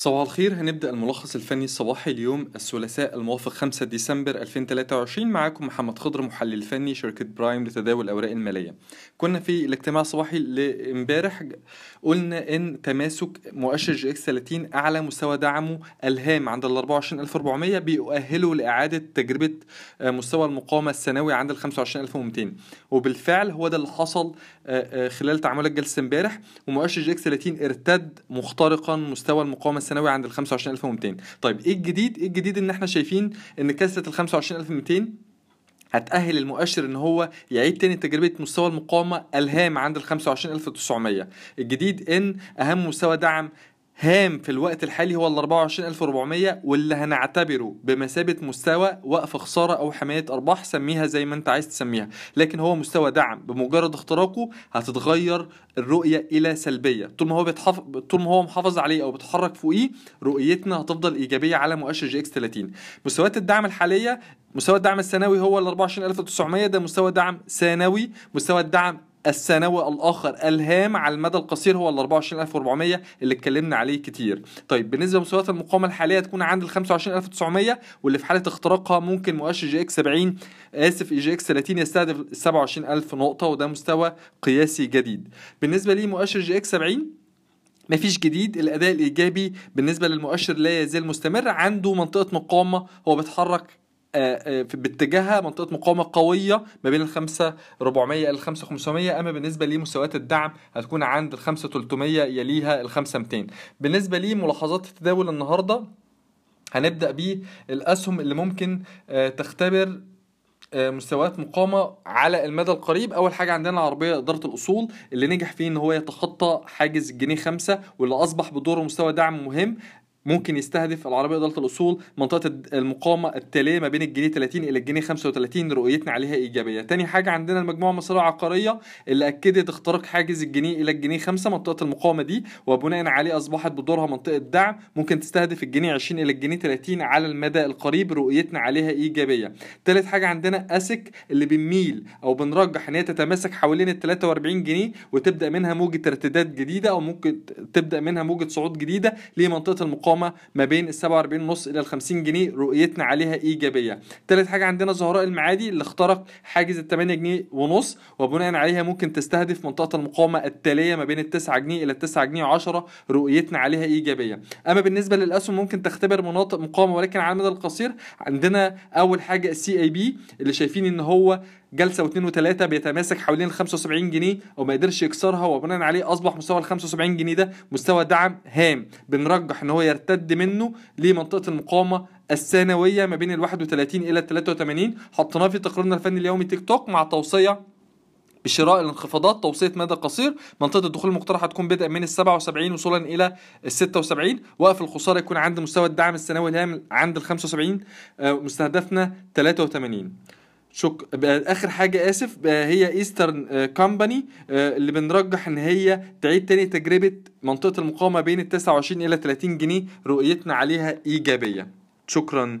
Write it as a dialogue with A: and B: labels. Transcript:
A: صباح الخير. هنبدأ الملخص الفني الصباحي اليوم الثلاثاء الموافق 5 ديسمبر 2023 معاكم محمد خضر محلل فني شركة برايم لتداول الأوراق المالية. كنا في الاجتماع الصباحي لإمبارح قلنا إن تماسك مؤشر EGX 30 أعلى مستوى دعمه الهام عند ال 24400 بيؤهله لإعادة تجربة مستوى المقاومة الثانوي عند ال 25200 وبالفعل هو ده اللي حصل خلال تعاملات جلسة إمبارح. ومؤشر EGX 30 ارتد مخترقا مستوى المقاومة الثانوي عند ال 25200 طيب إيه الجديد؟ إيه الجديد إن إحنا شايفين إن كسرة ال 25200 هتأهل المؤشر إن هو يعيد تاني تجربة مستوى المقاومة الهام عند ال 25900 الجديد إن أهم مستوى دعم هام في الوقت الحالي هو ال 24400 واللي هنعتبره بمثابة مستوى وقف خسارة أو حماية أرباح سميها زي ما أنت عايز تسميها. لكن هو مستوى دعم بمجرد اختراقه هتتغير الرؤية إلى سلبية. طول ما هو بيتحف... طول ما هو محافظ عليه أو بيتحرك فوقيه رؤيتنا هتفضل إيجابية على مؤشر EGX 30 مستويات الدعم الحالية مستوى الدعم الثانوي هو ال 24900 ده مستوى دعم ثانوي مستوى الدعم الثانوي الآخر الهام على المدى القصير هو ال 24400 اللي اتكلمنا عليه كتير. طيب بالنسبة لمستويات المقاومة الحالية تكون عند ال 25900 واللي في حالة اختراقها ممكن مؤشر EGX 70 آسف EGX 30 يستهدف 27000 نقطة وده مستوى قياسي جديد. بالنسبة لمؤشر EGX 70 مفيش جديد الأداء الإيجابي بالنسبة للمؤشر لا يزال مستمر عنده منطقة مقاومة هو بيتحرك باتجاهها منطقة مقاومة قوية ما بين الخمسة 400 إلى الخمسة 500 أما بالنسبة لمستويات الدعم هتكون عند الخمسة 300 يليها الخمسة 200 بالنسبة لملاحظات التداول النهارده هنبدأ بالاسهم اللي ممكن تختبر مستويات مقاومة على المدى القريب. أول حاجة عندنا العربية إدارة الأصول اللي نجح فيه إن هو يتخطى حاجز الجنيه خمسة واللي أصبح بدوره مستوى دعم مهم. ممكن يستهدف العربية إدارة الأصول منطقة المقاومة التالية ما بين الجنيه 30 إلى الجنيه 35 رؤيتنا عليها إيجابية. تاني حاجة عندنا المجموعة المصرية العقارية اللي أكدت اختراق حاجز الجنيه إلى الجنيه 5 منطقة المقاومة دي وبناء عليه أصبحت بدورها منطقة دعم ممكن تستهدف الجنيه 20 إلى الجنيه 30 على المدى القريب رؤيتنا عليها إيجابية. تالت حاجة عندنا أسك اللي بنميل أو بنرجح إن هي تتماسك حوالين ال 43 جنيه وتبدأ منها موجة ارتداد جديدة أو ممكن تبدأ منها موجة صعود جديدة لمنطقة المقاومة ما بين ال 47 ونص إلى ال 50 جنيه رؤيتنا عليها إيجابية. ثالث حاجة عندنا زهراء المعادي اللي اخترق حاجز ال 8 جنيه ونص وبناء عليها ممكن تستهدف منطقة المقاومة التالية ما بين ال 9 جنيه إلى ال 9 جنيه 10 رؤيتنا عليها إيجابية. أما بالنسبة للأسهم ممكن تختبر مناطق مقاومة ولكن على المدى القصير عندنا أول حاجة ال CIB اللي شايفين إن هو جلسة واثنين وثلاثه بيتماسك حوالين ال 75 جنيه وما قدرش يكسرها وبناء عليه أصبح مستوى ال 75 جنيه ده مستوى دعم هام. بنرجح إن هو يرتد منه لمنطقة المقاومة الثانوية ما بين ال 31 إلى ال 83 حطيناه في تقريرنا الفني اليومي Tech Talk مع توصية بشراء الانخفاضات توصية مدى قصير. منطقة الدخول المقترحة تكون بدءا من ال 77 وصولا إلى ال 76 وقف الخسارة يكون عند مستوى الدعم الثانوي الهام عند ال 75 مستهدفنا 83 شك آخر حاجة آسف هي Eastern Company اللي بنرجح إن هي تعيد تاني تجربة منطقة المقاومة بين ال 29 إلى 30 جنيه رؤيتنا عليها إيجابية. شكرا.